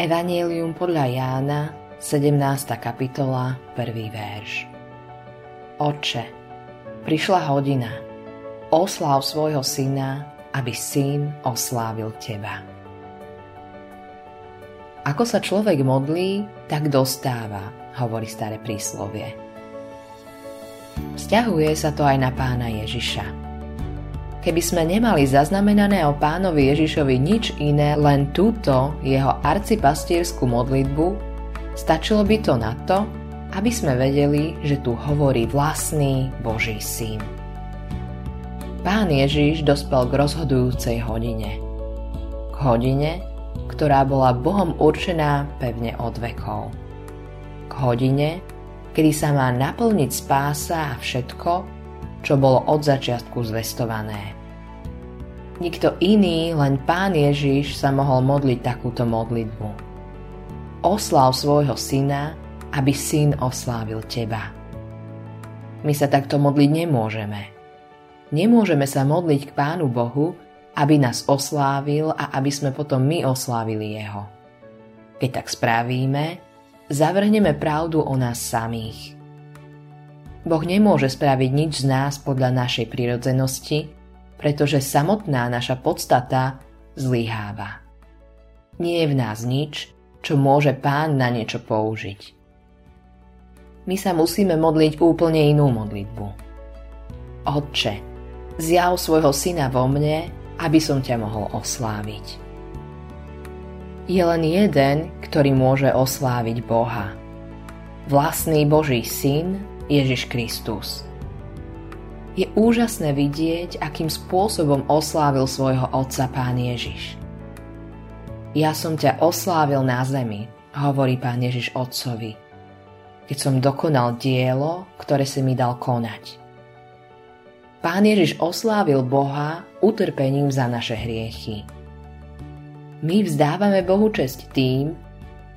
Evangelium podľa Jána, 17. kapitola, 1. verš. Oče, prišla hodina. Osláv svojho syna, aby syn oslávil teba. Ako sa človek modlí, tak dostáva, hovorí staré príslovie. Vzťahuje sa to aj na pána Ježiša. Keby sme nemali zaznamenané o pánovi Ježišovi nič iné, len túto jeho arcipastierskú modlitbu, stačilo by to na to, aby sme vedeli, že tu hovorí vlastný Boží syn. Pán Ježiš dospel k rozhodujúcej hodine. K hodine, ktorá bola Bohom určená pevne od vekov. K hodine, kedy sa má naplniť spása a všetko, čo bolo od začiatku zvestované. Nikto iný, len Pán Ježiš sa mohol modliť takúto modlitbu. Oslav svojho syna, aby syn oslávil teba. My sa takto modliť nemôžeme. Nemôžeme sa modliť k Pánu Bohu, aby nás oslávil a aby sme potom my oslávili Jeho. Keď tak spravíme, zavrhneme pravdu o nás samých. Boh nemôže spraviť nič z nás podľa našej prirodzenosti, pretože samotná naša podstata zlyháva. Nie je v nás nič, čo môže Pán na niečo použiť. My sa musíme modliť úplne inú modlitbu. Otče, zjav svojho syna vo mne aby som ťa mohol osláviť. Je len jeden, ktorý môže osláviť Boha. Vlastný Boží syn Ježiš Kristus. Je úžasné vidieť, akým spôsobom oslávil svojho otca pán Ježiš. Ja som ťa oslávil na zemi, hovorí pán Ježiš otcovi, keď som dokonal dielo, ktoré si mi dal konať. Pán Ježiš oslávil Boha utrpením za naše hriechy. My vzdávame Bohu česť tým,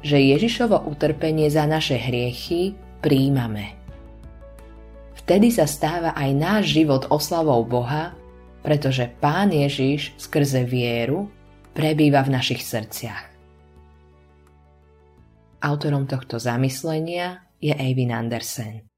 že Ježišovo utrpenie za naše hriechy príjmame. Vtedy sa stáva aj náš život oslavou Boha, pretože Pán Ježiš skrze vieru prebýva v našich srdciach. Autorom tohto zamyslenia je Eivin Andersen.